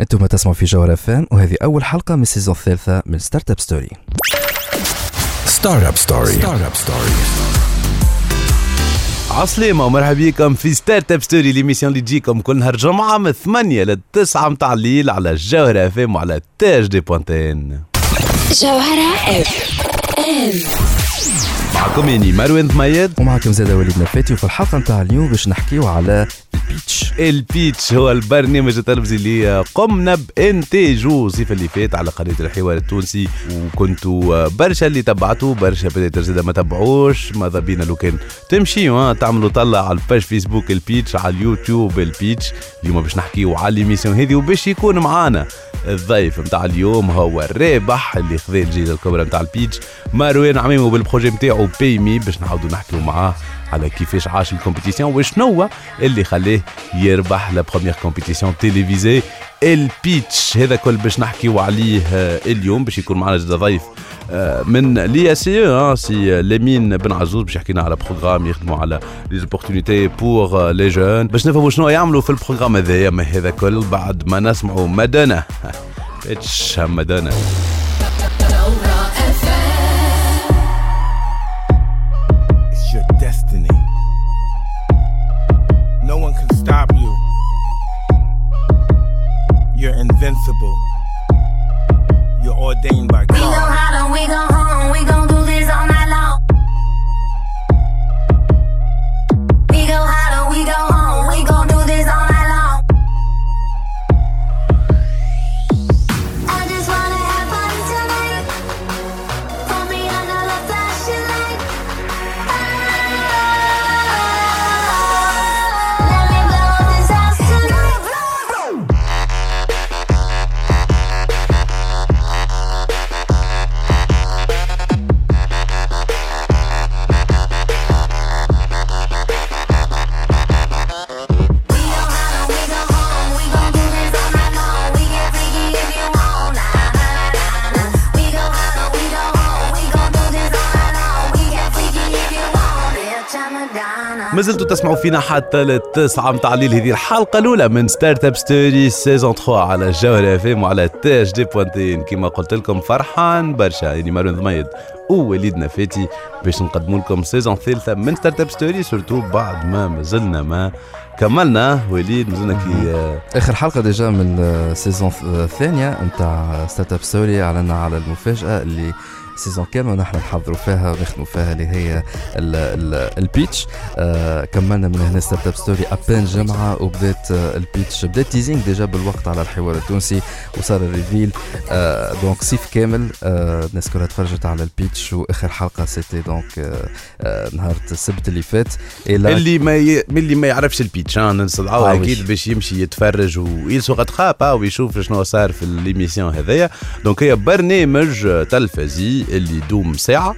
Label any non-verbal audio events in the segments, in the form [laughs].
أنتم تسمعوا في جوهرة اف ام وهذه أول حلقة من ال saison الثالثه من ستارت اب ستوري ستارت اب ستوري ستارت اب ستوري عسلامة ومرحبا بكم في Startup Story l'émission اللي تجيكم كل نهار جمعة من 8 ل 9 متاع الليل على الجوهرة اف ام وعلى تاج .tn جوهرة اف ام معكم يعني مروان ضميد ومعكم زاد وليد نفاتي وفي الحلقة نتاع اليوم باش نحكيو على ال Pitch. ال Pitch هو البرنامج التلفزيوني اللي قمنا بانتاجه الصيف اللي فات على قناة الحوار التونسي. وكنتوا برشا اللي تبعتوا برشا بدات زاد ما تبعوش. ماذا بينا لو كان تمشيوا تعملوا طلع على ال page Facebook ال Pitch على اليوتيوب ال Pitch اليوم باش نحكيو على l'émission هذه وباش يكون معانا الضيف نتاع اليوم هو الرابح اللي خذا الجيزه الكبرى نتاع ال Pitch مروان عميمو بال projet نتاعو بيمي باش نعاودوا نحكيو معاه. على كيفاش عاش ال compétition وشنو اللي خلاه يربح la première compétition télévisée ال Pitch هذا كل باش نحكيو عليه اليوم باش يكون معنا زادا ضيف من ليسي او سي لامين بن عزوز باش يحكينا على programme يخدموا على les opportunités pour les jeunes باش نفهموا شنو يعملوا في ال programme هذايا ما هذا كل بعد ما نسمعوا مدانا Pitch مدانا تسمعوا فينا حتى للتسعة متاع الليل هذه الحلقة الأولى من Startup Story saison 3 على الجوهرة اف ام وعلى تاج .tn كما قلت لكم فرحان برشا. يعني مروان ضميد ووليد نفاتي باش نقدموا لكم saison ثالثة من Startup Story surtout بعد ما مازلنا ما كملنا. وليد مازلنا كي آه، آخر حلقة déjà من ال saison الثانية نتاع Startup Story أعلنا على المفاجأة اللي saison كامل ونحن نحضروا فيها ونخدموا فيها اللي هي ال ال ال Pitch آه كملنا من هنا Startup Story ابان جمعة وبدات البيتش بدات تيزينج ديجا بالوقت على الحوار التونسي وصار ال reveal آه donc صيف كامل آه الناس كلها تفرجت على ال Pitch وآخر حلقة c'était donc آه نهار السبت اللي فات. اللي ما ي... اللي ما يعرفش ال Pitch نستدعوه آه، أكيد. باش يمشي يتفرج و il se rattrape ويشوف شنو صار في l'émission هذايا. donc هي برنامج تلفزي اللي يدوم ساعة.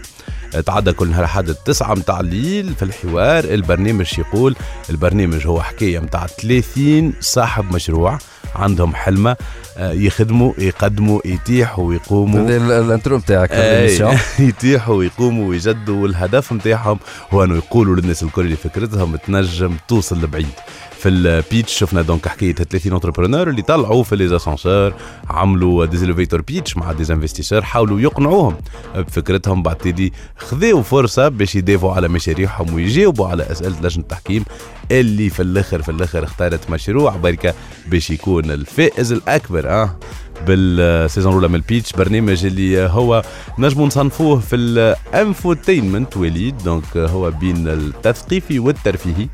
تعدى كل نهار حد التسعة متاع الليل في الحوار. البرنامج يقول البرنامج هو حكاية متاع 30 صاحب مشروع عندهم حلمة آه، يخدموا يقدموا يتيحوا ويقوموا ال intro نتاعك ال émission. [laughs] يتيحوا ويقوموا ويجدوا والهدف نتاعهم هو انه يقولوا للناس الكل اللي فكرتهم تنجم توصل لبعيد. في ال Pitch شفنا donc حكاية 30 entrepreneurs اللي طلعوا في les ascenseurs عملوا des elevator pitch مع des investisseurs حاولوا يقنعوهم بفكرتهم بعد تالي خذوا فرصة باش يدافعوا على مشاريعهم ويجاوبوا على أسئلة لجنة التحكيم اللي في الأخر في الأخر اختارت مشروع بركة باش يكون الفائز الأكبر آه. بال saison الأولى من ال Pitch برنامج اللي هو نجموا نصنفوه في ال infotainment وليد. donc هو بين التثقيفي والترفيهي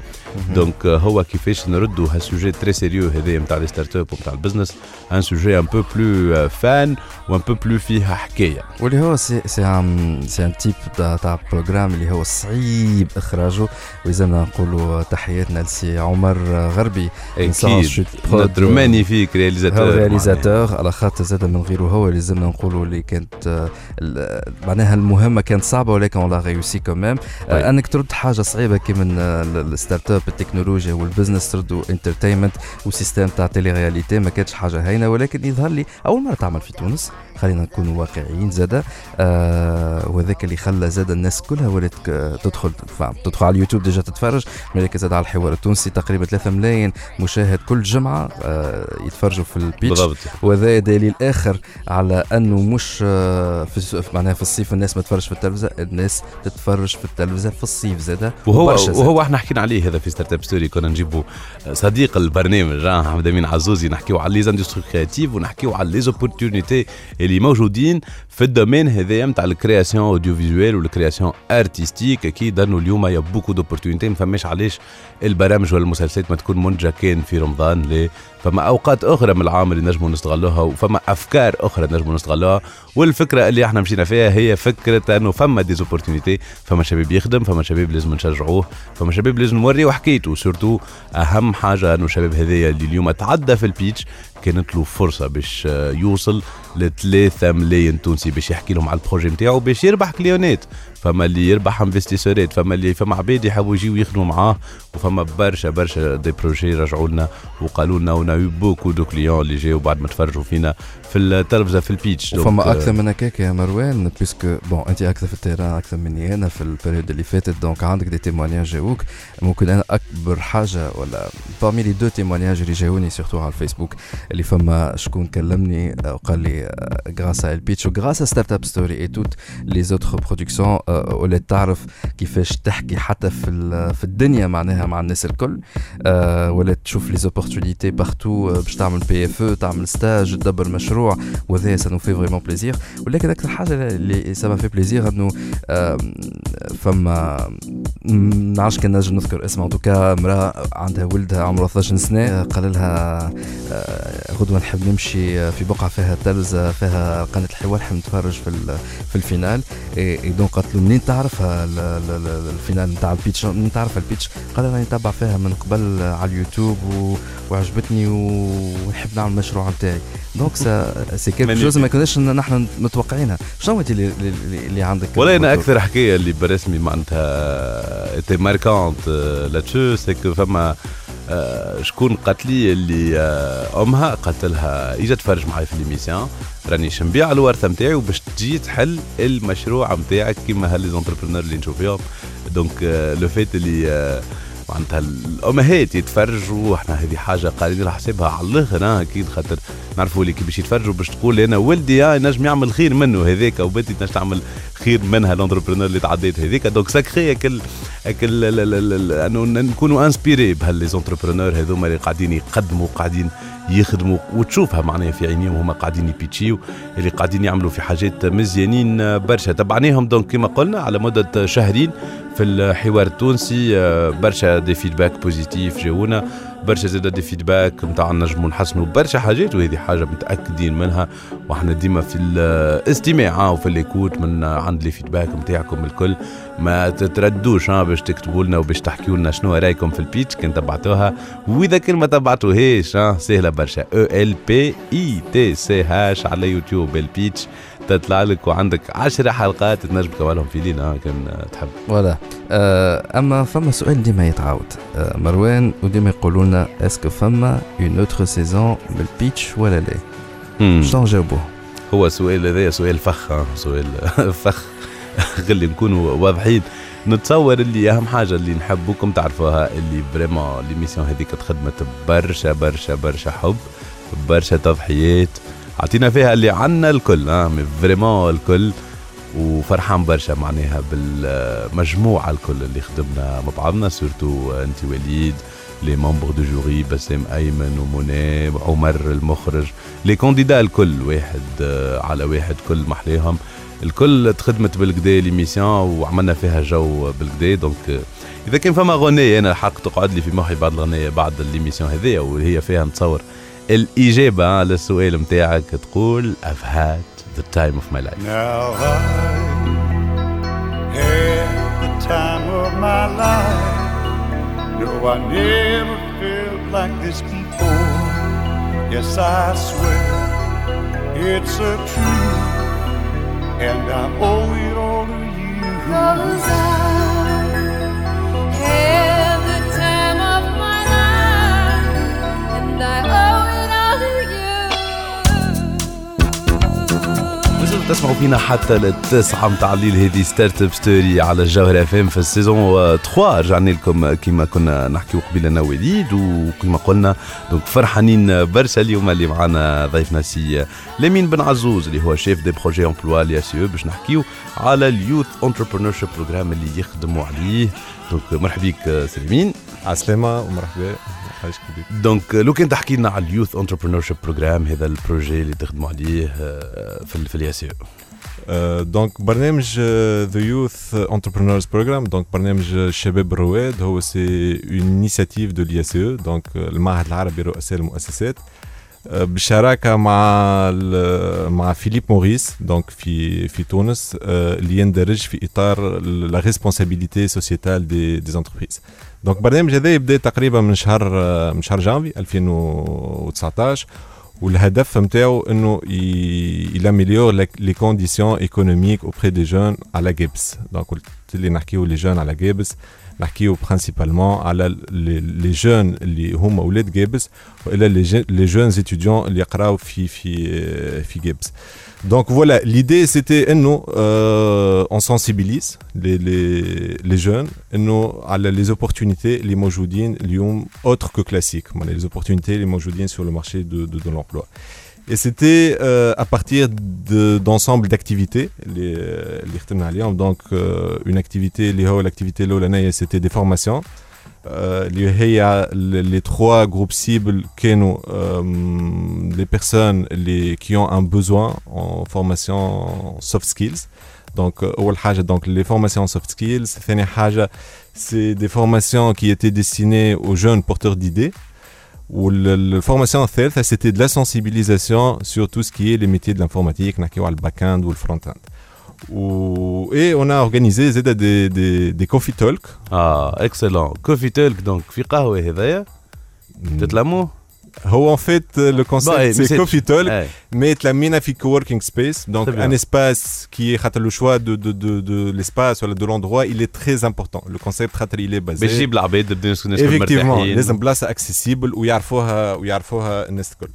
donc هو كيفاش نردوا هال sujet très sérieux هذايا نتاع les startups ونتاع ال business un sujet un peu plus fun و un peu plus فيها حكاية. واللي هو سي سي ان سي ان تيب تاع programme اللي هو صعيب إخراجه. ويلزمنا نقولوا تحياتنا لسي عمر غربي. أكيد. Notre magnifique réalisateur. Réalisateur. على خاطر زاد من غيره هو اللي لازمنا نقولوا اللي كانت آه، معناها المهمة كانت صعبة ولكن même طيب. آه، أنك ترد حاجة صعيبة كيما ال startup التكنولوجيا وال business تردوا entertainment و système تاع télé-réalité ما كانتش حاجة هينه ولكن يظهر لي أول مرة تعمل في تونس خلينا نكونوا واقعيين زاده آه وذاك اللي خلى زاد الناس كلها ولات تدخل تدخل على اليوتيوب déjà تتفرج. ملك زاد على الحوار التونسي تقريبا 3 ملايين مشاهد كل جمعة آه يتفرجوا في ال Pitch. بالضبط. وهذا دليل آخر على أنه مش آه، في معناها في الصيف الناس ما تتفرج في التلفزة الناس تتفرج في التلفزة في الصيف زاده وهو. وهو إحنا حكينا عليه هذا في Startup Story كنا نجيبوا صديق البرنامج آه، محمد أمين عزوزي نحكيو على les industries créatives ونحكيو على les opportunités اللي موجودين في ال domaine هذايا نتاع ال création audiovisuelle وال création artistique أكيد انه اليوم y a beaucoup d'opportunités ما فماش علاش البرامج والمسلسلات ما تكون منتجه كان في رمضان ليه فما اوقات أخرى من العام اللي نجموا نستغلوها وفما افكار أخرى نجموا نستغلوها والفكرة اللي إحنا مشينا فيها هي فكره انه فما des opportunités فما شباب يخدم فما شباب لازم نشجعوه فما شباب لازم نوريو حكايته surtout اهم حاجة انه الشباب هذايا اللي اليوم تعدى في ال Pitch كانت له فرصة باش آه، يوصل ل 3 ملايين تونسي باش يحكي لهم على ال projet نتاعو باش يربح clientات فما اللي يربح investisseurات فما اللي فما عباد يحبوا يجيو يخدموا معاه وفما برشا برشا des projets رجعوا لنا وقالوا لنا on a beaucoup de clients اللي جاوا بعد ما تفرجوا فينا في التلفزه في ال Pitch. وفما donc، أكثر من هكاك يا مروان parce que bon أنت أكثر في ال terrain أكثر مني أنا في ال période اللي فاتت donc عندك des témoignages جاوك ممكن أنا أكبر حاجة ولا parmi les deux témoignages اللي جاوني surtout على الفيسبوك اللي فما شكون كلمني وقال لي grâce البيتش و grâce ستارت اب ستوري et toutes les autres productions ولات تعرف كيفاش تحكي حتى في في الدنيا معناها مع الناس الكل. آه، ولات تشوف les opportunités partout باش تعمل PFE أو تعمل stage تدبر مشروع. وهذا ça nous fait vraiment plaisir ولكن أكثر حاجة اللي ça fait plaisir إنه فما نعرفش كان نجم نذكر اسمها en tout cas امرأة عندها ولدها عمره 12 سنة قال لها آه، غدوة نحب نمشي في بقعة فيها تلفزه فيها قناة الحوار نحب نتفرج في في ال finale. Et donc قالت له منين تعرفها ال- ال- ال- ال finale نتاع البيتش؟ منين تعرف البيتش؟ قال أنا نتابع فيها من قبل على اليوتيوب وعجبتني ونحب نعمل المشروع نتاعي. donc c'est Magnifique. جوز ما كناش نحن متوقعينها. شنو انت اللي, اللي, عندك؟ ولا أنا أكثر حكاية اللي برسمي معناتها était marquante là-dessus c'est que فما آه، شكون قالت لي اللي آه، أمها قالت لها إجا تفرج معي في l'émission راني شنبيع الورثة نتاعي وباش تجي تحل المشروع نتاعك كيما ها les entrepreneurs اللي نشوف فيهم. donc آه، le fait اللي آه، معناتها الامهات يتفرجوا إحنا هذه حاجة على حسابها على الآخر أكيد خاطر نعرفوا اللي كي باش يتفرجوا باش تقول أنا ولدي آه، نجم يعمل خير منه. هذاك أو بنتي تنجم تعمل خير منها l'entrepreneur اللي تعديت هذيك. donc ça crée أكل أكل انه نكونوا inspirés بها les entrepreneurs هذوما اللي قاعدين يقدموا قاعدين يخدموا. وتشوفها معناها في عينيهم هما قاعدين يـ pitchiو اللي قاعدين يعملوا في حاجات مزيانين برشا. تبعناهم donc كما قلنا على مدة شهرين في الحوار التونسي آه، برشا des feedbacks positifs جاونا. برشا زاد des feedbacks نتاع نجموا نحسنوا برشا حاجات وهذه حاجة متأكدين منها. وإحنا ديما في الاستماع آه، وفي ال l'écoute من آه، عند les feedbacks نتاعكم الكل. ما تتردوش ها باش تكتبوا لنا وباش تحكيوا لنا شنو رأيكم في البيتش كان تبعتوها. وإذا كان ما تبعتوهاش ها سهلة برشا. أو ال P I T C H على يوتيوب البيتش. تطلع لك وعندك 10 حلقات تنجم تكملهم في لينا كان آه، تحب. voilà آه أما فما سؤال ديما يتعاود. آه مروان وديما يقولوا لنا est-ce que فما une autre saison بالبيتش ولا لا. شنو نجاوبوه؟ هو سؤال هذا سؤال فخ ها، سؤال [laughs] فخ. خلي نكونوا واضحين. نتصور اللي أهم حاجة اللي نحبوكم تعرفوها اللي vraiment l'émission هذيك تخدمت برشا برشا برشا حب برشا تضحيات عطينا فيها اللي عنا الكل mais vraiment الكل وفرحان برشا معناها بالمجموعة الكل اللي خدمنا مع بعضنا surtout أنت وليد les membres du jury بسام أيمن ومنى عمر المخرج les candidats الكل واحد آه، على واحد كل محليهم الكل تخدمت بالكدا l'émission وعملنا فيها جو بالكدا donc آه، إذا كان فما غنية أنا الحق تقعد لي في مخي بعض الاغنية بعد ال l'émission هذيا وهي فيها نتصور. الاجابه على السؤال نتاعك تقول I've had the time of my life Now I had the time of my life. No, I never felt like this before. Yes, I swear it's a truth, and I owe it all to you. Cause I had the time of my life, and I تسمعوا فينا حتى للتسعة متاع الليل. هذه ستارت اب ستوري على الجوهر اف ام في ال saison 3 رجعنا لكم كيما كنا نحكيو قبيل أنا وليد وكيما قلنا donc فرحانين برشا اليوم اللي معنا ضيفنا سي لمين بن عزوز اللي هو chef de projet emploi ل IACE باش نحكيو على ال youth entrepreneur program اللي يخدموا عليه. donc مرحبا بك سي لمين عسلامة ومرحبا. donc لو كان تحكي لنا على ال youth entrepreneurship program هذا ال projet اللي تخدموا عليه آه، في في ال IACE آه، donc برنامج the youth entrepreneurs program donc برنامج الشباب الرواد هو c'est une initiative de l'IACE أو donc المعهد العربي لرؤساء المؤسسات. آه، بالشراكه مع مع فيليب موريس donc في في تونس آه، اللي يندرج في إطار la responsabilité sociétale des des entreprises donc برنامج هذا يبدأ تقريبا من شهر آه، من شهر جانفي 2019 والهدف نتاعو إنه améliore les conditions économiques auprès des jeunes على جابس donc قلت لي نحكيو لي جون على جيبس نحكيو برينسيبالمون على لي جون اللي هما اولاد جيبس والا لي جون étudiants اللي يقراو في في في جيبس Donc voilà, l'idée c'était انه euh, on sensibilise les, les, les jeunes انه على les opportunités اللي موجودين اليوم autres que classiques, voilà, les opportunités اللي موجودين sur le marché de, de, de l'emploi. Et c'était euh, à partir d'ensemble d'activités, les euh, donc euh, une activité, l'activité l'Olanay, c'était des formations. Euh, les trois groupes cibles, les personnes les, qui ont un besoin en formation soft skills. Donc, donc les formations soft skills. c'est des formations qui étaient destinées aux jeunes porteurs d'idées. la formation الثالثة c'était de la sensibilisation sur tout ce qui est les métiers de l'informatique نحكيو على الباك-end ou le front-end و... et on a organisé زاد des, des, des coffee talk اه اكسلون كوفي تلك دونك في قهوه هذايا تتلموا هو en fait le Bah, concept mais c'est c'est- coffee talk إيه. mais تلمينا في coworking space donc Très bien. un espace qui est خاطر le choix de, de, de, de l'espace ou de l'endroit il est très important le concept خاطر il est basé باش يجيب العباد بدنا نسكن نسكن effectivement مرتاحين لازم بلاصه accessible ويعرفوها ويعرفوها الناس الكل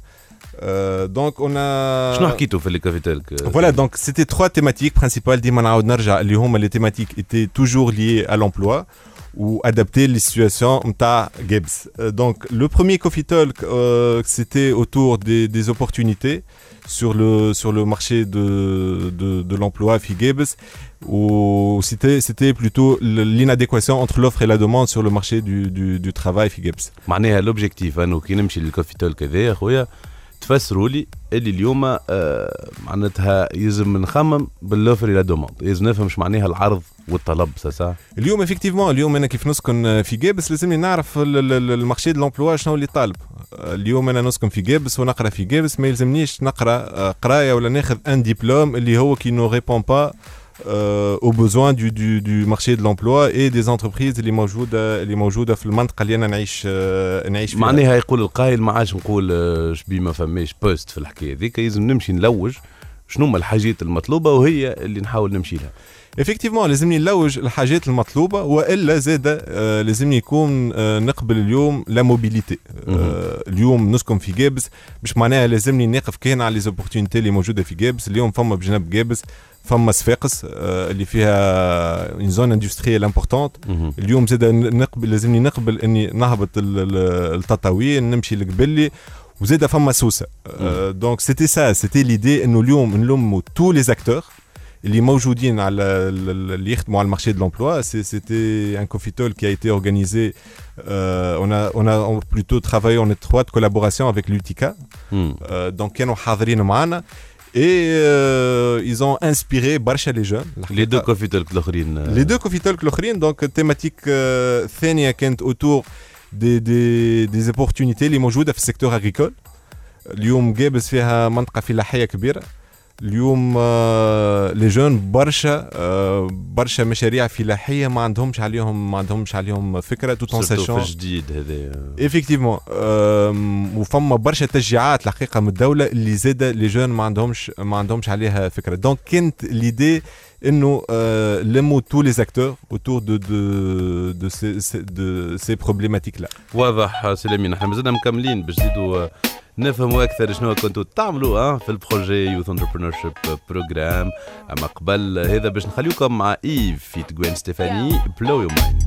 Euh, donc on a شنو حكيتوا في الكوفي تلك Voilà, donc c'était trois thématiques principales ديما نعاود نرجع اللي هما les thématiques étaient toujours liées à l'emploi ou adapter les situations متاع Gibbs. Euh, donc le premier coffee talk euh, c'était autour des, des opportunités sur le sur le marché de de, de l'emploi في Gibbs ou c'était c'était plutôt le- l'inadéquation entre l'offre et la demande sur le marché du du, du travail في Gibbs. معناها لوبجيكتيف انه كي نمشي للكوفي تلك هذا يا خويا تفسروا لي اللي اليوم آه معناتها يلزم نخمم بال l'offre et la demande. لازم نفهم معناها العرض والطلب سا اليوم effectivement اليوم أنا كيف نسكن في جابس لازمني نعرف ال- ال- ال- ال marché de l'emploi شنو اللي طالب. اليوم أنا نسكن في جابس ونقرأ في جابس ما يلزمنيش نقرأ آه، قراية ولا ناخذ un diplôme اللي هو qui ne répond pas aux besoins du, du, du marché de l'emploi et des entreprises اللي موجوده اللي موجوده في المنطقة اللي أنا نعيش آه، نعيش فيها. معناها يقول القائل ما عادش نقول آه، شبي ما فماش poste في الحكاية هذيك لازم نمشي نلوج شنو هما الحاجات المطلوبة وهي اللي نحاول نمشي لها. effectivement لازمني نلوج الحاجات المطلوبه والا زاد لازمني يكون نقبل اليوم la mobilité اليوم نسكن في جابس مش معناها لازمني نقف كان على les opportunités اللي موجوده في جابس اليوم فما بجنب جابس فما صفاقس اللي فيها une zone industrielle importante اليوم زاد نقبل لازمني نقبل اني نهبط ال- ال- التطاوين نمشي لقبلي وزاد فما سوسه دونك سيتي سا سيتي ليدي انه اليوم نلموا تو لي زاكتور اللي موجودين على ال- ال- اللي يخدموا على المارشي de l'emploi C'est- c'était un coffee talk qui a été organisé euh, on a on a plutôt travaillé en étroite collaboration avec l'UTICA euh, donc كانوا حاضرين معنا et euh, ils ont inspiré برشا les jeunes لي دو كوفي تلك الاخرين آه، les deux coffee talk الاخرين donc التيماتيك آه، الثانيه كانت autour des des des opportunités اللي موجوده في السيكتور agricole اليوم جابس فيها منطقه فلاحيه كبيره اليوم آه، les jeunes برشا آه، برشا مشاريع فلاحية ما عندهمش عليهم ما عندهمش عليهم فكرة توة surtout في saison الجديد هذا. effectivement وفما برشا تشجيعات الحقيقة من الدولة اللي زاد les jeunes ما عندهمش ما عندهمش عليها فكرة. donc كانت l'idée إنه آه، لموا tous les acteurs autour de de de ces de ces problématiques là واضح سي لامين إحنا مازلنا مكملين باش نزيدوا نفهموا أكثر شنو كنتوا تعملوا آه في ال projet Youth Entrepreneurship Program أما قبل هذا باش نخليكم مع Eve feat Gwen Stefani Blow Ya Mind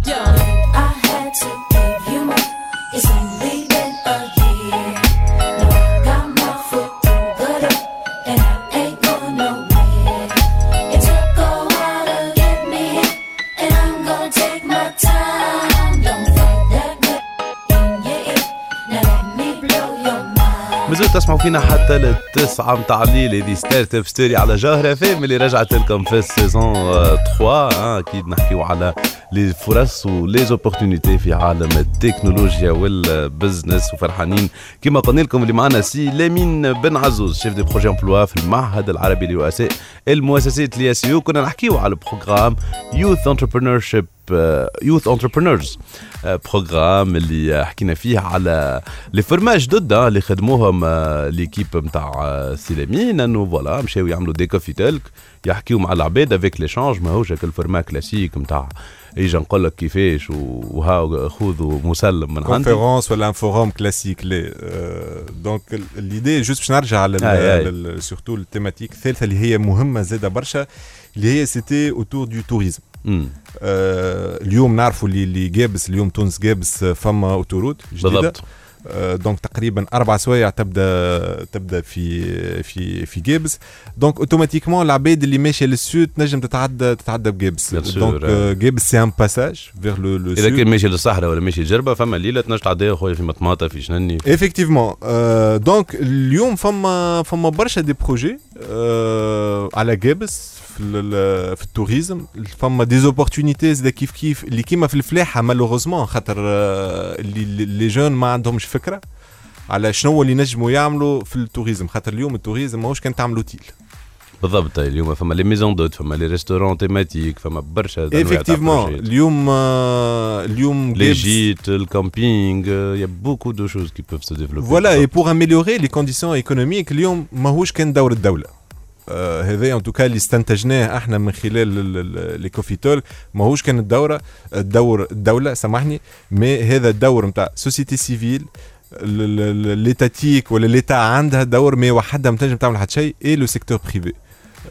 تسمعوا فينا حتى للتسعة متاع الليل. هذه Start-up Story على جوهرة FM اللي رجعت لكم في ال saison 3 آه، أكيد نحكيو على les فرص و les opportunités في عالم التكنولوجيا وال business وفرحانين كما قلنا لكم اللي معنا سي لامين بن عزوز chef de projet emploi في المعهد العربي لرؤساء المؤسسات ال IACE كنا نحكيو على ال programme Youth Entrepreneurship Youth Entrepreneurs Program اللي حكينا فيه على les formats جدد آه، اللي خدموهم l'équipe نتاع سي لامين انه voilà مشاو يعملوا des coffee talk يحكيو مع العباد avec l'échange ماهوش هكا ال format classique نتاع يجي نقول لك كيفاش وها خذوا مسلم من عندي. Conférence ولا un forum classique ليه donc l'idée juste باش نرجع. surtout ال thématique الثالثه اللي هي مهمه زاده برشا اللي هي c'était autour du tourisme. اليوم نعرفوا اللي اللي جابس اليوم تونس جابس فما autoroute جديدة. بالضبط. donc تقريبا أربع سوايع تبدا تبدأ في في في جابس donc automatiquement العباد اللي ماشيه لل sud تنجم تتعدى تتعدى sûr, دونك. جابس c'est un passage vers le le إذا كان ماشي للصحراء ولا ماشي جربه فما ليلة تنجم تعديها خويا في مطماطه في شنني. effectivement donc اليوم فما فما برشا des projets آه، على جابس في في ال tourisme فما des opportunités زاد كيف كيف اللي كيما في الفلاحة malheureusement خاطر آه، اللي les jeunes ما عندهمش فكرة على شنو اللي نجموا يعملوا في ال tourisme خاطر اليوم ال tourisme ماهوش كان تعملوا تيل بالضبط اليوم فما les maisons d'hôtes فما les restaurants thématiques فما برشا effectivement. اليوم آه، اليوم euh, il y a beaucoup de choses qui peuvent se développer. Voilà, et pour améliorer les conditions économiques اليوم ماهوش كان دور الدولة. آه هذا en tout cas اللي استنتجناه إحنا من خلال les coffee talk. ماهوش كان الدوره الدور الدولة سامحني mais هذا الدور نتاع société civile l'étatique ولا l'état عندها دور mais وحدها ما تنجم تعمل حتى شيء et le secteur privé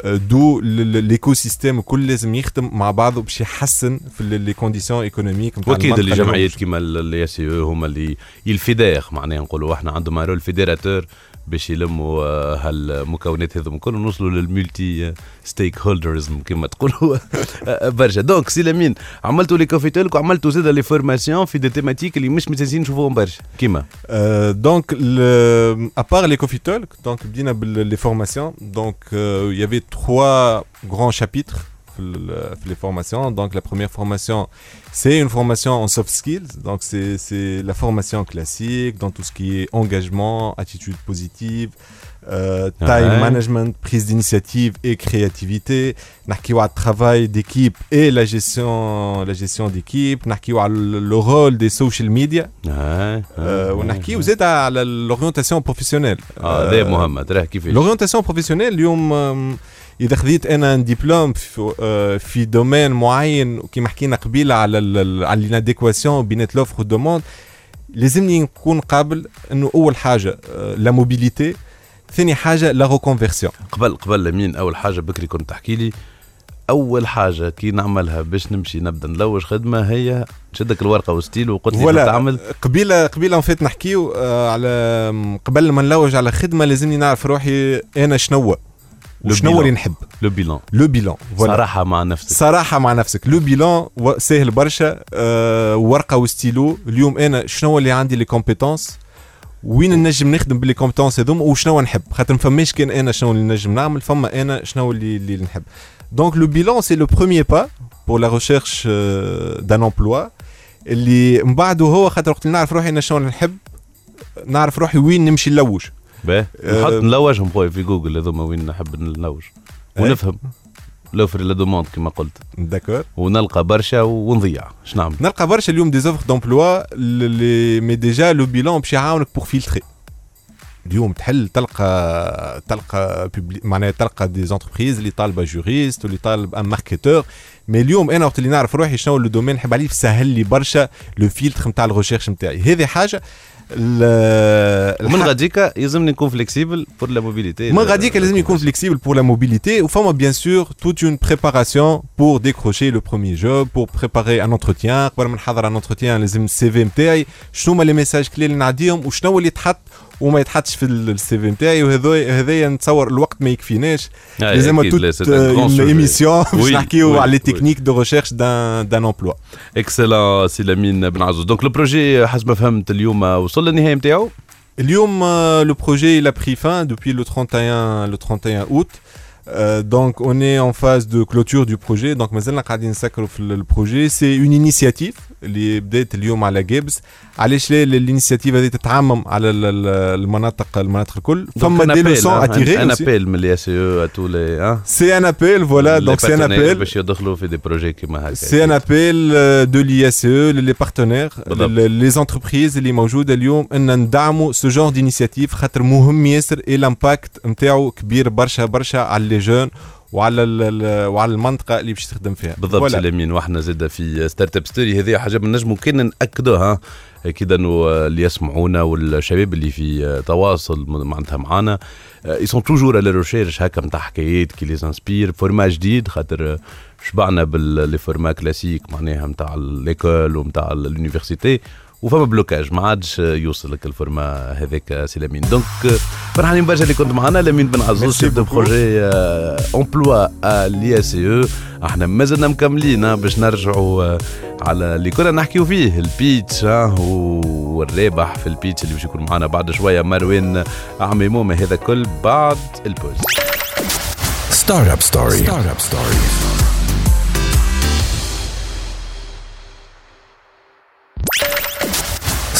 donc l'écosystème الكل لازم يخدم مع بعضه باش يحسن في les conditions économiques نتاع واكيد ال les جمعيات كيما أو هما اللي fédèrent معناها نقولوا إحنا عندهم rôle fédérateur باش يلموا آه، هالمكونات هذوما كل نوصلوا لل multi-stakeholderism كما تقولوا. [laughs] آه، برشا. donc سي لامين عملتوا les coffee talk وعملتوا زاد les formations في des thématiques اللي مش متنسين نشوفوهم برشا. كيما؟ À part les coffee talk, donc بدينا بال- les formations. Donc, euh, il y avait trois grands chapitres في ال- في les formations. Donc, la première formation, c'est une formation en soft skills. Donc, c'est c'est la formation classique dans tout ce qui est engagement, attitude positive, euh, time Ouais. management, prise d'initiative et créativité. نحكيو على الترافاي d'équipe et la gestion la gestion d'équipe. نحكيو على le rôle des social media. آه، آه، آه، ونحكيو زاد على الاورينتاسيون بروفيسيونيل اه هذا مهمه تراه كيفاش الاورينتاسيون بروفيسيونيل اليوم آم، إذا خذيت أنا un diplôme في, آه، في domaine معين كيما حكينا قبيلة على ال- على ال inadéquation بين l'offre وال demande لازمني نكون قابل إنه أول حاجة آه، la mobilité ثاني حاجة la reconversion قبل قبل لمين أول حاجة بكري كنت تحكي لي؟ أول حاجة كي نعملها باش نمشي نبدأ نلوج خدمة هي نشدك الورقة وستيل وقلت لي voilà. تعمل. قبيله قبيلة فيت نحكيو آه، على قبل ما نلوج على خدمة لازمني نعرف روحي أنا شنو وشنو. اللي نحب؟ le bilan le bilan صراحة مع نفسك. صراحة مع نفسك. le bilan سهل برشا آه ورقة وستيلو. اليوم أنا شنو اللي عندي les compétences وين نجم نخدم بال les compétences هذوما؟ وشنو نحب؟ خاطر ما فماش كان أنا شنو اللي نجم نعمل فما أنا شنو اللي اللي نحب. donc le bilan c'est le premier pas pour la recherche d'un emploi اللي من بعده هو خاطر وقت نعرف روحي أنا شنو نحب نعرف روحي وين نمشي نلوج. باهي نحط نلوجهم خويا في جوجل هذوما وين نحب نلوج. ونفهم. l'offre la demande كما قلت. d'accord. ونلقى برشا ونضيع. اش نعمل؟ نلقى برشا اليوم des offres d'emploi اللي mais déjà le bilan باش يعاونك pour filtrer اليوم تحل تلقى تلقى معناها تلقى des entreprises اللي طالبه juriste واللي طالب un marketeur mais اليوم أنا وقت اللي نعرف روحي شنو le domaine نحب عليه سهل لي برشا le filtre نتاع ال recherche نتاعي هذه حاجة ومن الح- غاديك يلزمني نكون flexible pour la mobilité من غاديك لازم يكون flexible pour la mobilité. وفما bien sûr toute une préparation pour décrocher le premier job pour préparer un entretien. قبل ما نحضر un entretien لازم ال CV نتاعي شنو هما les messages clés اللي نعديهم وشنو اللي يتحط وما يتحطش في ال CV نتاعي وهذا هذايا نتصور الوقت ما يكفيناش. لازم أكيد، لا، toute c'est un grand une sujet. émission باش [laughs] Oui, نحكيو oui, على les oui. techniques de recherche d'un d'un emploi excellent سي لامين بن عزوز donc le projet حسب ما فهمت اليوم وصل للنهايه نتاعو اليوم euh, le projet il a pris fin depuis le 31 le 31 août. Euh, donc on est en phase de clôture du projet. Donc مازلنا قاعدين نسكروا في ال- ال projet c'est une initiative علاش لا ال initiative هذه تتعمم على ال- ال- المناطق المناطق الكل؟ فما des leçons à tirer appel من الاي أو tous les c'est un appel voilà donc c'est un appel باش يدخلوا في des projets كيما هكا c'est un appel de l'ISE les partenaires. les entreprises اللي موجوده اليوم ان ندعموا ce genre d'initiative خاطر مهم ياسر اي ال impact نتاعو كبير برشا برشا على les jeunes وعلى وعلى المنطقة اللي باش تخدم فيها بالضبط. سي لامين وإحنا زاد في Startup Story هذه حاجة من نجموا كان ناكدوها أكيد أنه اللي يسمعونا والشباب اللي في تواصل معناتها معنا ils sont toujours à la recherche هكا نتاع حكايات qui les inspire format جديد خاطر شبعنا بال les formats classiques معناها نتاع l'école ونتاع ال université وفما blocage ما عادش يوصل لك ال format هذاك سي لامين donc فرحانين برشا اللي كنت معنا لامين بن عزوز chef de. projet emploi l'ISE أو إحنا مازلنا مكملين آه، باش نرجعوا آه، على اللي كنا نحكيو فيه ال pitch آه، والرابح في ال pitch اللي باش يكون معنا بعد شوية مروان عميمومه هذا كل بعد البوز Startup Story. Startup Story.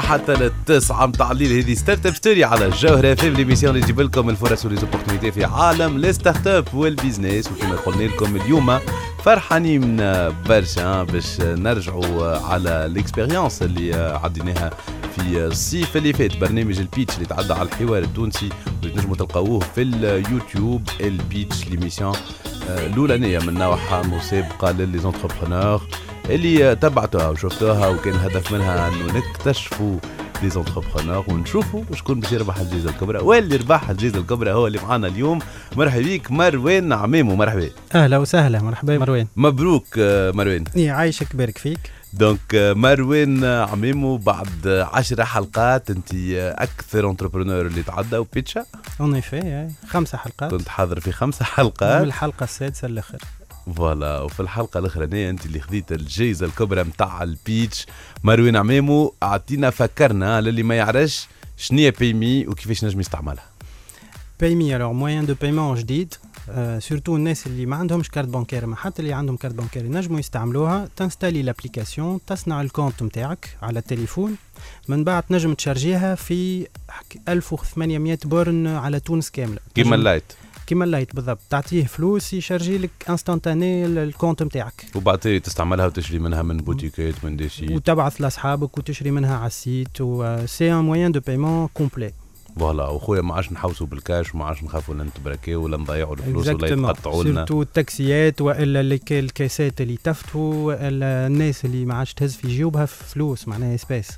حتى للتسعة متاع الليل هذه Startup Story على الجوهرة في l'émission اللي تجيب لكم الفرص و les opportunités في عالم les startups وال business. وكما قلنا لكم اليوم فرحانين برشا باش نرجعوا على ال expérience اللي عديناها في الصيف اللي فات. برنامج ال pitch اللي تعدى على الحوار التونسي تنجموا تلقاوه في اليوتيوب. ال pitch l'émission آه، الأولانية من نوعها مسابقه ل les entrepreneurs اللي تبعتوها وشفتوها وكان الهدف منها أنه نكتشفوا les entrepreneurs ونشوفوا شكون باش يربح الجائزه الكبرى. واللي ربح الجائزه الكبرى هو اللي معنا اليوم. مرحبا بيك مروان عميمو مرحبا. أهلا وسهلا مرحبا مروان. مبروك آه، مروان. يعيشك بارك فيك. donc آه، مروان عميمو بعد عشر حلقات أنت أكثر entrepreneur اللي تعدى و pitch ا. en fait خمسة حلقات. كنت حاضر في خمسة من حلقات. الحلقة السادسة الآخر voilà. وفي الحلقة الأخرانية أنت اللي خذيت الجائزه الكبرى متاع ال pitch مروان عمامو. أعطينا فكرنا للي ما يعرفش شنو Paymee وكيفاش نجم يستعملها. Paymee alors moyen de paiement جديد surtout الناس اللي ما عندهمش carte bancaire ما حتى اللي عندهم carte bancaire ينجموا يستعملوها. تنستالي l'application تصنع ال compte نتاعك على التليفون. من بعد تنجم تشارجيها في حك- 1800 borne على تونس كاملة. كيما ال light. كيما ال light بالضبط. تعطيه فلوس يشارجي لك instantané ال compte نتاعك. وبعد تستعملها وتشري منها من بوتيكات من دي شيء وتبعث لأصحابك وتشري منها على ال site c'est un moyen de paiement complet voilà. وخويا ما عادش نحوسوا بالكاش وما عادش نخافوا لا نتبركاو ولا نضيعوا الفلوس ولا. يتقطعوا لنا. surtout التاكسيات وإلا الك- الكاسات اللي تفتوا وإلا الناس اللي ما عادش تهز في جيوبها فلوس معناها espèces.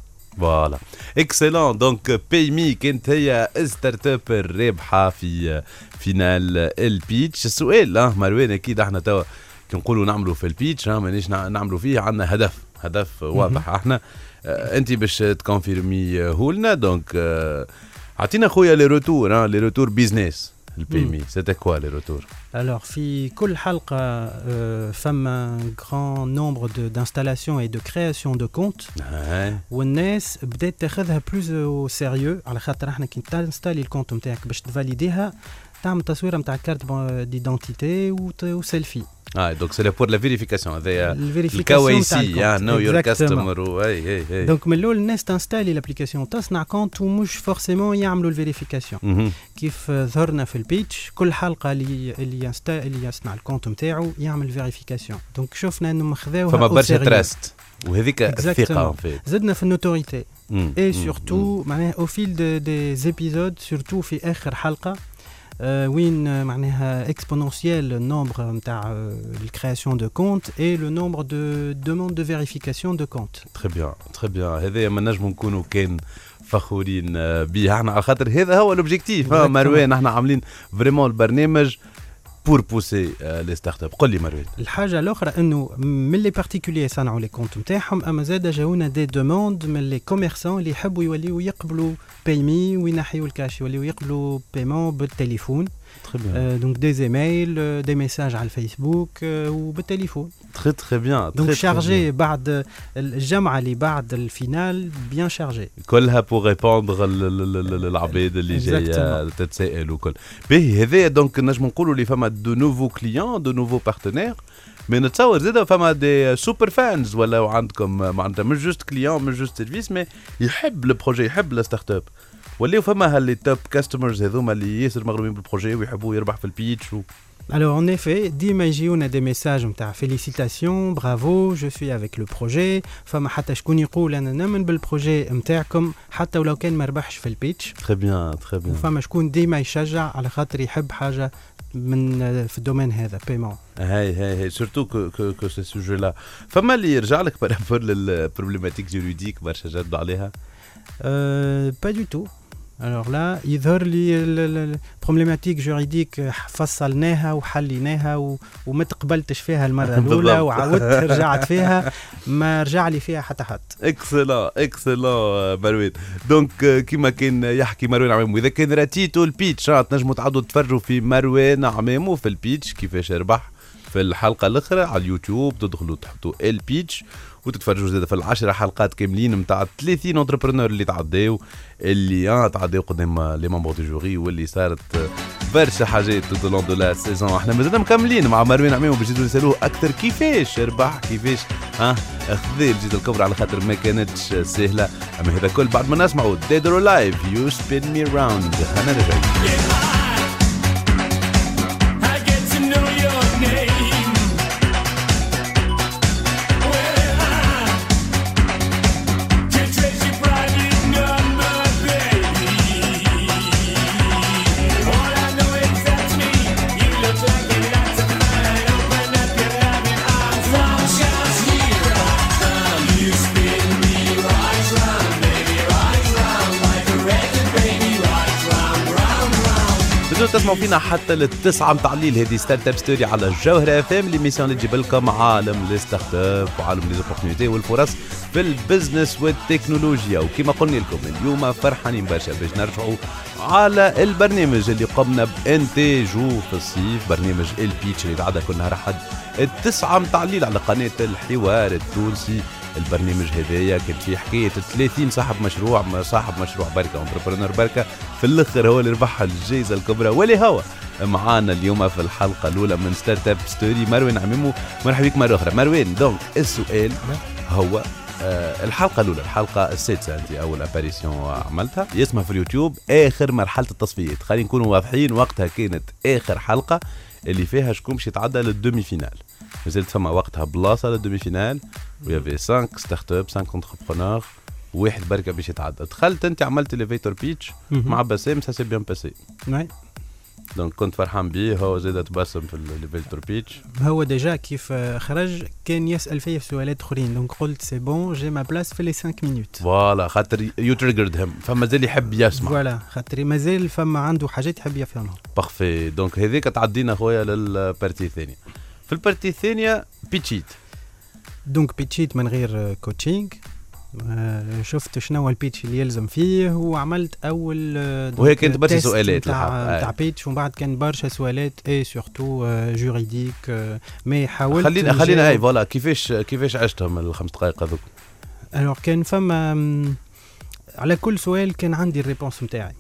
voilà excellent donc Paymee كانت هي startup الرابحه في finale ال pitch السؤال آه مروان أكيد إحنا توا كي نقولوا نعملوا في ال pitch مانيش نع- نعملوا فيه عندنا هدف هدف واضح إحنا انت باش تكونفيرميهولنا donc اعطينا خويا les retours les retours business ال Paymee c'était quoi les retours Alors, في كل حلقة euh, فما un grand nombre de- d'installations et de création de comptes. هاي والناس بدات تاخذها plus au sérieux على خاطر إحنا كي تنستالي ال compte نتاعك باش تفاليديها تعمل تصويره نتاع carte d'identité و selfie آه donc c'est pour la vérification هذايا ال vérification ال KYC آه know your customer اي اي اي donc من الأول الناس تنستالي l'application تصنع compte ومش forcément يعملوا ال vérification مهم. كيف ظهرنا في ال pitch كل حلقه اللي اللي ينستا اللي يصنع ال compte نتاعو يعمل vérification donc شفنا انهم خذاوها فما au برشا sérieux. trust وهذيك الثقه Exactement. en fait زدنا في ال notoriété مم. اي مم. surtout معناها au fil des, des épisodes surtout في اخر حلقه آه وين آه، معناها exponentiel ال nombre نتاع ال création de comptes et le nombre de demandes de vérification de comptes très bien très bien هذايا ما نجموا نكونوا كان فخورين آه، بيه إحنا على خاطر هذا هو ال objectif ها Exactement. مروان إحنا عاملين vraiment البرنامج pour pousser les startups قول لي مروان الحاجة الأخرى إنه من les particuliers صنعوا les comptes نتاعهم أما زاد جاونا des demandes من les commerçants اللي يحبوا يوليو يقبلوا Paymee وينحيوا الكاش يوليو يقبلوا paiement بالتليفون. آه donc des emails des messages على الفيسبوك آه وبالتليفون très très bien donc chargé بعد الجمعه اللي بعد ال finale bien chargé كلها pour répondre للعباد اللي جاية Exactement. تتسائل وكل باهي هذايا donc نجم نقولوا اللي فما de nouveaux clients de nouveaux partenaires mais نتصور زاد فما des super fans ولا عندكم معناتها مش juste clients مش juste service mais يحب ال projet يحب ال startup ولاو فما ها les top customers هذوما اللي ياسر مغرومين بال projet ويحبوا يربح في ال pitch و... Alors en effet, ديما يجيونا des messages نتاع félicitations bravo je suis avec le projet فما حتى شكون يقول أنا نؤمن بال projet نتاعكم حتى ولو كان ما ربحش في ال pitch très bien très bien وفما شكون ديما يشجع على خاطر يحب حاجة من في ال domaine هذا paiement هاي هاي هاي surtout que que que ces sujets-là فما اللي يرجع لك par rapport لل problématique juridique برشا جدوا عليها pas du tout Alors là, يظهر لي ال problématique juridique فصلناها وحليناها. وما تقبلتش فيها المره الاولى. وعاودت رجعت فيها ما رجع لي فيها حتى حد excellent excellent مروان donc كيما كان يحكي مروان عمامو اذا كان راتيتو ال Pitch تنجموا تعودوا تتفرجوا في مروان عمامو في ال Pitch كيفاش ربح في الحلقة الأخرى على اليوتيوب تدخلوا تحطوا ال Pitch وتتفرجوا زاد في العشرة حلقات كاملين نتاع 30 entrepreneurs اللي تعداو اللي آه تعداو قدام les membres du jury واللي صارت آه، برشا حاجات tout de la saison إحنا مازلنا مكملين مع مروان عمامو باش يزيدوا يسألوه أكثر كيفاش ربح كيفاش ها خذ الجائزة الكبرى على خاطر ما كانتش سهلة. أما هذا كل بعد ما نسمعوا Dead or Alive You Spin Me Round أنا رجعت تسمعوا فينا حتى للتسعة متاع الليل هذه Startup Story على الجوهرة أف إم. اللي تجيب لكم عالم les startups وعالم les opportunités والفرص في ال business والتكنولوجيا. وكما قلنا لكم اليوم فرحانين برشا باش نرجعوا على البرنامج اللي قمنا بإنتاجه في الصيف برنامج ال Pitch اللي تعدى كل نهار أحد التسعة متاع الليل على قناة الحوار التونسي. البرنامج هذايا كان فيه حكاية 30 صاحب مشروع صاحب مشروع بركة entrepreneur بركة. في الآخر هو اللي ربح الجائزه الكبرى. واللي هو معانا اليوم في الحلقة الأولى من Startup Story مروان عمامو. مرحبا بك مرة أخرى. مروان donc السؤال هو آه الحلقة الأولى الحلقة السادسة أنت أول apparition عملتها. اسمها في اليوتيوب آخر مرحلة التصفيات. خلينا نكونوا واضحين وقتها كانت آخر حلقة اللي فيها شكون باش يتعدى لل demi-finale مازالت فما وقتها بلاصة لل demi-finale و il y avait 5 startups 5 entrepreneurs واحد بركه باش يتعدى. دخلت انت عملت l'elevator pitch. مع بسام ça s'est bien passé. donc كنت فرحان بيه هو زاد تبسم في ال elevator pitch هو déjà كيف خرج؟ كان يسأل فيا في سؤالات أخرين. donc قلت c'est bon j'ai ma place في les 5 minutes voilà خاطر you triggered him فما زال يحب يسمع. voilà خاطر مازال فما عنده حاجات يحب يفهمها. parfait donc هذيك تعدينا خويا لل partie الثانية. في ال partie الثانية بيتشيت donc بيتشيت من غير coaching شفت شنو هو ال pitch اللي يلزم فيه وعملت أول آه، وهي كانت برشا سؤالات. نتاع آه. pitch ومن بعد كان برشا سؤالات et surtout juridiques mais حاولت خلينا خلينا. هاي voilà كيفاش كيفاش عشتهم الخمس دقائق هذوك alors كان فما على كل سؤال كان عندي ال réponse نتاعي.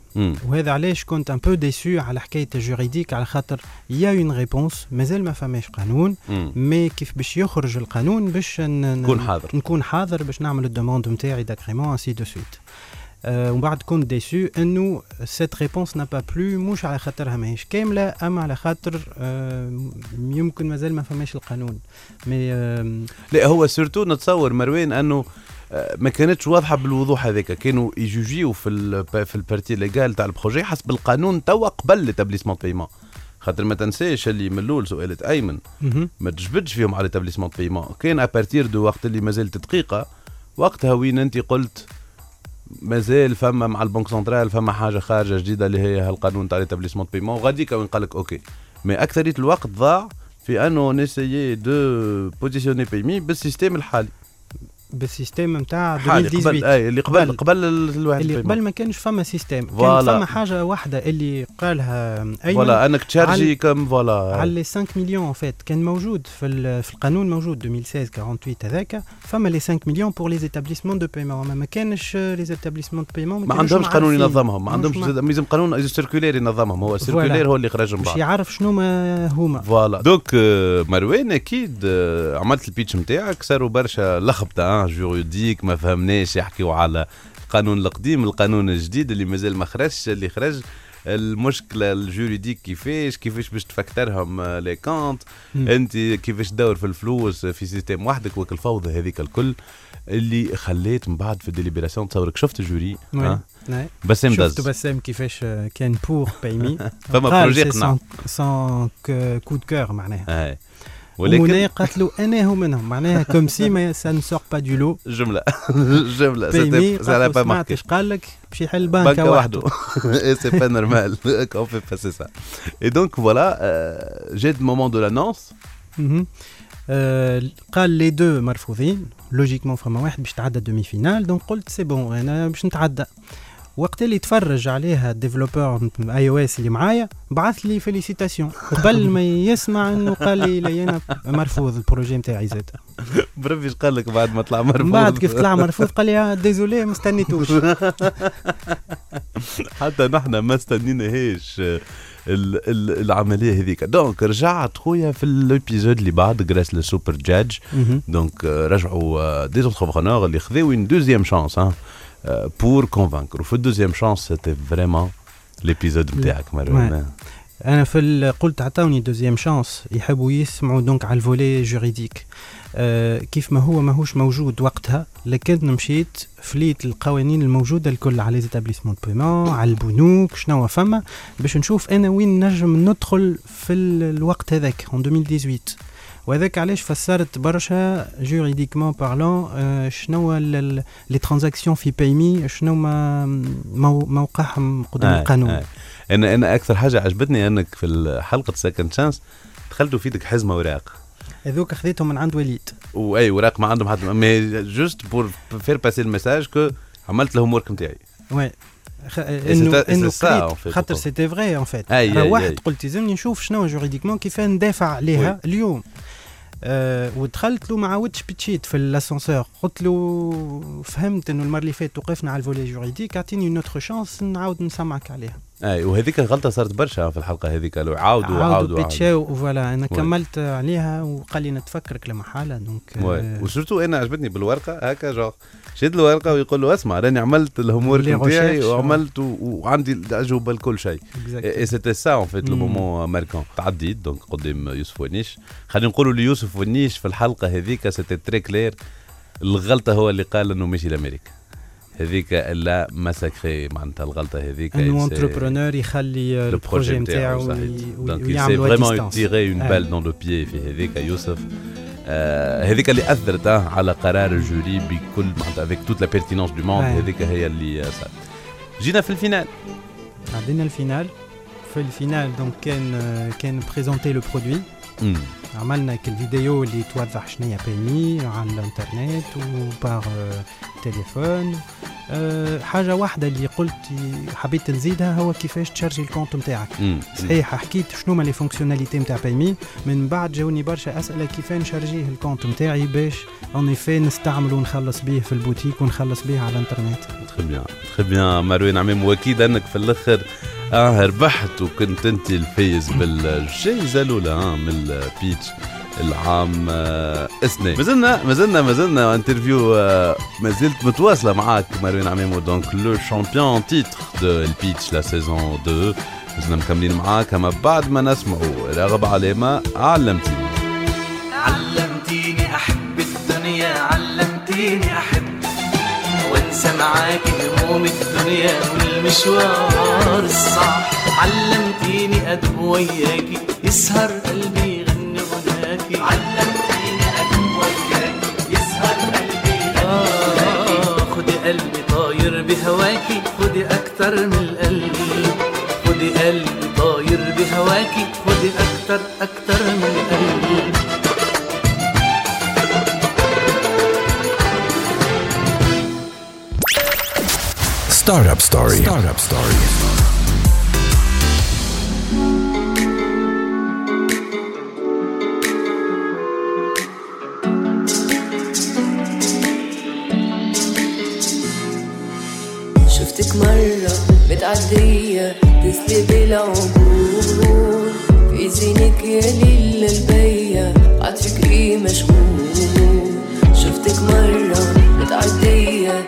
وهذا علاش كنت un peu déçu على حكاية ال juridique على خاطر y a une réponse مازال ما فماش قانون. mais كيف باش يخرج القانون باش ن- ن- كون حاضر. نكون حاضر باش نعمل ال demande نتاعي d'agrément ainsi de suite ومن بعد كنت déçu إنه cette réponse n'a pas plu مش على خاطرها ماهيش كاملة اما على خاطر آه يمكن مازال ما فماش القانون mais آه لا هو surtout نتصور مروان إنه ما كانتش واضحة بالوضوح هذاك. كانوا يجوجيو في ال في ال partie légale تاع ال projet حسب القانون توا قبل l'établissement paiement خاطر ما تنساش اللي من الأول سؤالة أيمن. ما تجبدش فيهم على l'établissement paiement كان à partir de وقت اللي مازالت دقيقة وقتها وين أنت قلت مازال فما مع ال banque centrale فما حاجة خارجة جديدة اللي هي هالقانون تاع l'établissement paiement وغاديك وين قال لك OK. mais أكثرية الوقت ضاع في انه نسيي de positionner Paymee بال système الحالي. بال système نتاع حالي 2018 قبل أي اللي قبل قبل الواحد اللي. قبل ما كانش فما système كان. فما حاجة واحدة اللي قالها أيمن. voilà أنك تشارجي على- كم voilà. على les 5 millions en fait كان موجود في, في القانون موجود 2016 48 هذاك. فما les 5 millions pour les établissements de paiement ما كانش les établissements de paiement ما عندهمش قانون ينظمهم ما عندهمش. لازم قانون circulaire ينظمهم. هو ال circulaire هو اللي خرج من باش يعرف شنو ما هما. voilà. donc آه، مروان أكيد آه، عملت ال pitch نتاعك صاروا برشا لخبطة آه، juridique ما فهمناش يحكيوا على القانون القديم القانون الجديد اللي مازال ما خرجش اللي خرج المشكلة ال juridique كيفاش كيفاش باش تفكترهم les comptes. انت كيفاش تدور في الفلوس في système وحدك وك الفوضى هذيك الكل اللي خليت من بعد في الديليبراسيون تصورك شفت الجوري. بسام شفت دز بسام كيفاش كان بور بايمي فما بروجي قنع سون كو دو كور معناها ولكن ولكن قالت له أنا هو منهم معناها كوم سي ما سا نو سور با دو لو جمله جمله بايمي ça n'a pas سمعت [laughs] marqué. إيش قال لك باش يحل بنكه بنكه وحده وحده et c'est pas normal [laughs] qu'on fait passer ça. Et donc voilà euh, j'ai le moment de l'annonce. مهم. آه، قال لي دو مرفوضين logiquement فما واحد باش تعدى demi-finale donc قلت c'est bon أنا باش نتعدى وقت اللي تفرج عليها ال développeur iOS اللي معايا بعث لي félicitations قبل ما يسمع إنه قال لي لا أنا مرفوض ال projet نتاعي زاد. [laughs] بربي إيش قال لك بعد ما طلع مرفوض؟ بعد كيف طلع مرفوض؟ قال لي désolé ما استنيتوش. [laughs] حتى نحن ما استنيناهاش ال- ال- العملية هذيك. donc رجعت خويا في ال épisode اللي بعد grâce للسوبر مهم. donc آه، رجعوا des entrepreneurs اللي خذاو une deuxième chance pour convaincre وفي ال deuxième chance c'était vraiment l'épisode نتاعك مروان أنا في ال- قلت عطاوني deuxième chance يحبوا يسمعوا donc على ال volet juridique آه كيف ما هو ماهوش موجود وقتها. لكن مشيت فليت القوانين الموجودة الكل على les établissements de paiement على البنوك شنو فما. باش نشوف أنا وين نجم ندخل في ال- الوقت هذاك en 2018 وهذاك علاش فسرت برشا juridiquement parlant آه شنو les transactions في Paymee شنو ما مو- موقعهم قدام آه، القانون؟ آه. أنا أنا أكثر حاجة عجبتني أنك في حلقة second chance دخلتوا في إيدك حزمة وراق. هذوك خذيتهم من عند وليد. واي وراق ما عندهم حد mais juste pour faire passer ال message que عملت ال homework نتاعي oui انه إنه خاطر. c'était vrai en fait روحت. قلت لازمني نشوف شنو juridiquement كيف ندافع عليها اليوم. آه ودخلت له مع ونيش pitch يت في الاسانسور. قلت له فهمت إنه المرة اللي فاتت وقفنا على ال volet juridique أعطيني une autre chance نعاود نسمعك عليها. أي وهذيك غلطه صارت برشا في الحلقة هذيك. لو عاودوا عاودوا pitch او et voilà أنا. كملت عليها وقال لي نتفكرك لما حاله donc. آه، أنا عجبتني بالورقة هكا جوغ شد الورقه ويقول له اسمع راني عملت لي نتاعي recherches. وعملت وعندي الاجوبه لكل شيء. اي سيتي سا اون فيت لو. مومون ماركون تعديت دونك قدام يوسف ونيش خلينا نقولوا ليوسف ونيش في الحلقة هذيك سيتي تري كلير الغلطة هو اللي قال إنه مشي لأمريكا. هذيك لا مساكري معناتها الغلطة هذيك. انه انتربرونور يخلي البروجي نتاعو نتاعو صحيح وي- دونك il s'est ويعملوا vraiment tiré une آه. balle dans le pied في هذيك يوسف آه، هذيك اللي أثرت آه، على قرار ال jury بكل معناتها toute la pertinence du monde آه. هذيك هي اللي آه، صارت جينا في ال finale. عدينا ال finale. في ال finale donc كان كان présenter le produit. عملنا كل فيديو اللي توضح شنو هي Paymee على الانترنت و par التليفون أه حاجة واحدة اللي قلت حبيت نزيدها هو كيفاش ت charger ال compte نتاعك. صحيح حكيت شنو هما les fonctionnalités نتاع Paymee من بعد جاوني برشا أسئلة كيف ن charger يه ال compte نتاعي باش en effet نستعمل ونخلص به في البوتيك ونخلص به على الإنترنت. تخي بيان تخي بيان مروان عمامو وأكيد أنك في الآخر آه ربحت وكنت أنت الفايز بالجائزة الأولى آه من ال Pitch العام آه اثنين. مازلنا مازلنا مازلنا interview آه ما زلت متواصلة معاك مروان عمامو donc le champion en titre de ال Pitch la saison 2 مازلنا مكملين معاك. أما بعد ما نسمعوا راغب علامه علمتيني. علمتيني أحب الدنيا علمتيني أحب. وانسى معاك هموم الدنيا والمشوار الصعب علمتيني ادب وياكي يسهر قلبي علمتيني ادب وياكي يسهر قلبي غناكي خدي قلبي طاير بهواكي خدي أكتر من القلب خدي قلبي طاير بهواكي خدي أكتر أكتر من القلب Startup Story. Startup Story. متعدية تسلي بالعبور. في زينك يا ليل البية عاد فكري مشغول؟ شفتك مرة متعدية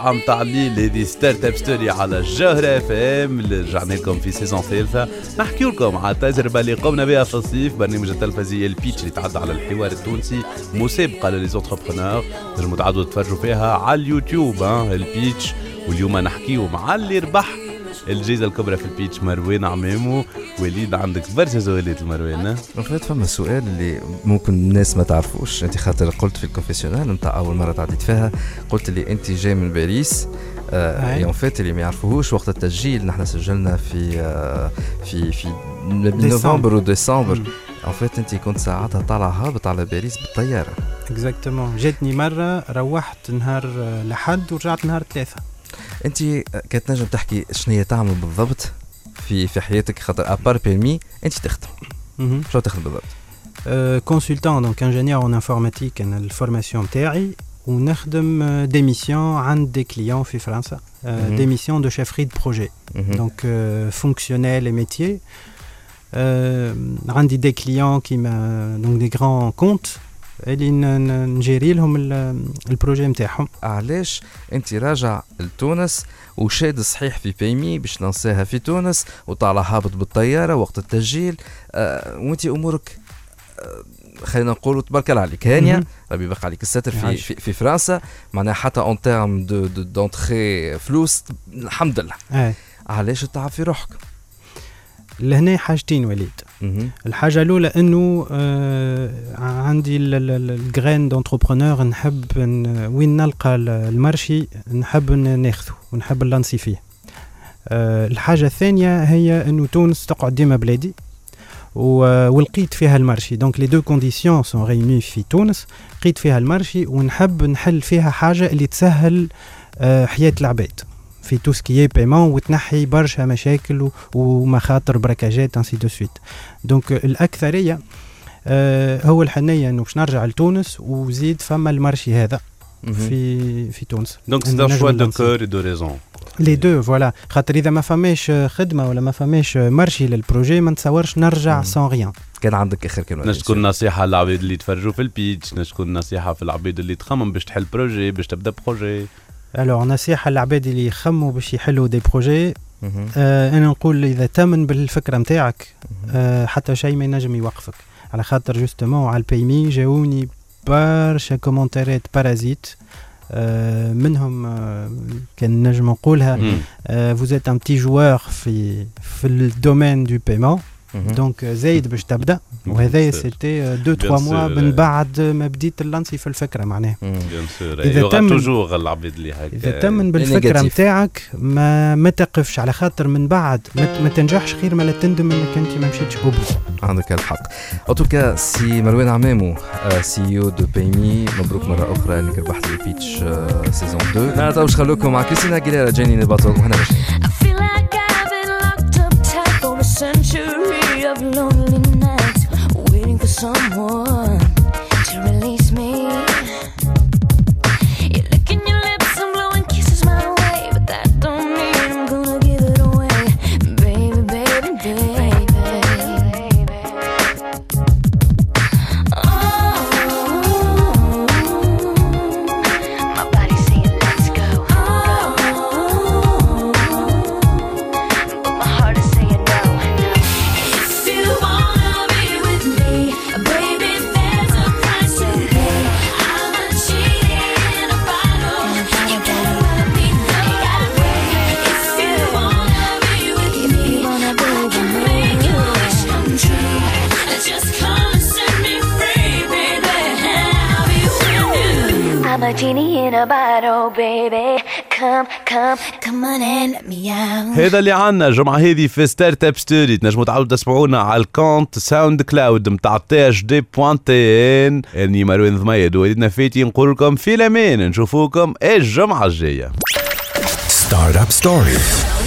للتسعة متاع الليل هذه Startup Story على الجوهرة أف إم. اللي رجعنا لكم في saison ثالثة. نحكي لكم على التجربة اللي قمنا بها في الصيف. برنامج التلفزية ال Pitch اللي تعدى على الحوار التونسي مسابقة ل les entrepreneurs تنجموا تعدوا تتفرجوا فيها على اليوتيوب ال Pitch. واليوم نحكيو مع اللي ربح. الجائزة الكبرى في ال Pitch مروان عمامو. وليد عندك برشا سؤالات المروان فات فما سؤال اللي ممكن الناس ما تعرفوش. أنت خاطر قلت في ال confessionnal نتاع أول مرة تعديت فيها قلت لي أنت جاي من باريس آه أي. en fait اللي ما يعرفوهوش وقت التسجيل نحن سجلنا في آه في في نوفمبر وديسمبر en fait أنت كنت ساعتها طالع هابط على باريس بالطيارة. exactement جاتني مرة روحت نهار آه، لحد ورجعت نهار ثلاثة أنت كانت تنجم تحكي شنو هي تعمل بالضبط؟ في في حياتك خاطر à part Paymee انت تخدم مهم. شو تخدم بالضبط consultant donc ingénieur en informatique أنا ال formation نتاعي ونخدم des missions عند des clients في فرنسا مهم. des missions de chefferie de projet مهم. donc fonctionnel et métier عندي des clients كيما donc des grands comptes اللي ن gérer لهم ال- ال projet نتاعهم علاش انت راجع لتونس وشاد صحيح في Paymee باش ن lancer ها في تونس وطالع هابط بالطيارة وقت التسجيل آه وانت أمورك آه خلينا نقولوا تبارك الله عليك هانية. ربي يبقى عليك الستر في. في, في فرنسا معناها حتى en termes de de d'entrée فلوس الحمد لله. اي علاش تتعب في روحك؟ لهنا حاجتين وليد. مهم. الحاجة الأولى أنه آه عندي ال graine d'entrepreneur نحب وين نلقى ال- ال marché نحب ناخذه ونحب ن lancer فيه. آه الحاجة الثانية هي أنه تونس تقعد ديما بلادي ولقيت فيها ال marché. donc les deux conditions sont réunies في تونس لقيت فيها ال marché ونحب نحل فيها حاجة اللي تسهل آه حياة العباد. في tout ce qui est paiement وتنحي برشا مشاكل ومخاطر بركاجات ainsi de suite donc الأكثرية آه هو الحنية إنه باش نرجع لتونس وزيد فما ال marché هذا. في في تونس. دونك سي ان شوا دو. كور دو ريزون لي دو فوالا خاطر إذا ما فماش خدمة ولا ما فماش marché لل projet ما نتصورش نرجع. ça sert à rien كان عندك آخر كلمة نجم تكون نصيحة للعباد اللي يتفرجوا في ال Pitch نجم تكون نصيحة في العباد اللي تخمم باش تحل projet باش تبدأ projet. alors نصيحه للعباد اللي يخموا باش يحلوا des projets. آه أنا نقول اذا تامن بالفكرة نتاعك آه حتى شيء ما ينجم يوقفك على خاطر جوستومون على البيمي جاوني برشا كومنتارات بارازيت آه منهم آه كان نجم نقولها. آه êtes un petit joueur في في الدومين دو بايمون مهم. دونك زايد باش تبدأ. وهذايا سيتي دو sûr, موا euh. من بعد ما بديت اللانسي في الفكرة معناها. مم. بيان سور إذا يوغا تم- توجور العباد اللي هكا. إذا تمن بالفكرة. نتاعك ما ما تقفش. على خاطر من بعد ما, ما تنجحش خير ما لا تندم إنك أنت ما مشيتش اوبو عندك الحق. en tout cas سي مروان عمامو CEO de بيمي مبروك مرة أخرى انك ربحت ال pitch saison 2 أنا تو باش نخلوكم مع Christina Aguilera Genie in a Bottle. وهنا باش هذا اللي عنا الجمعة هذه في Startup Story تنجموا تعاودوا تسمعونا على ال compte SoundCloud متاع THD point TN إني مروان ضميد وليدنا فيتي نقول لكم في الأمان. نشوفوكم الجمعة الجاية. Startup Story.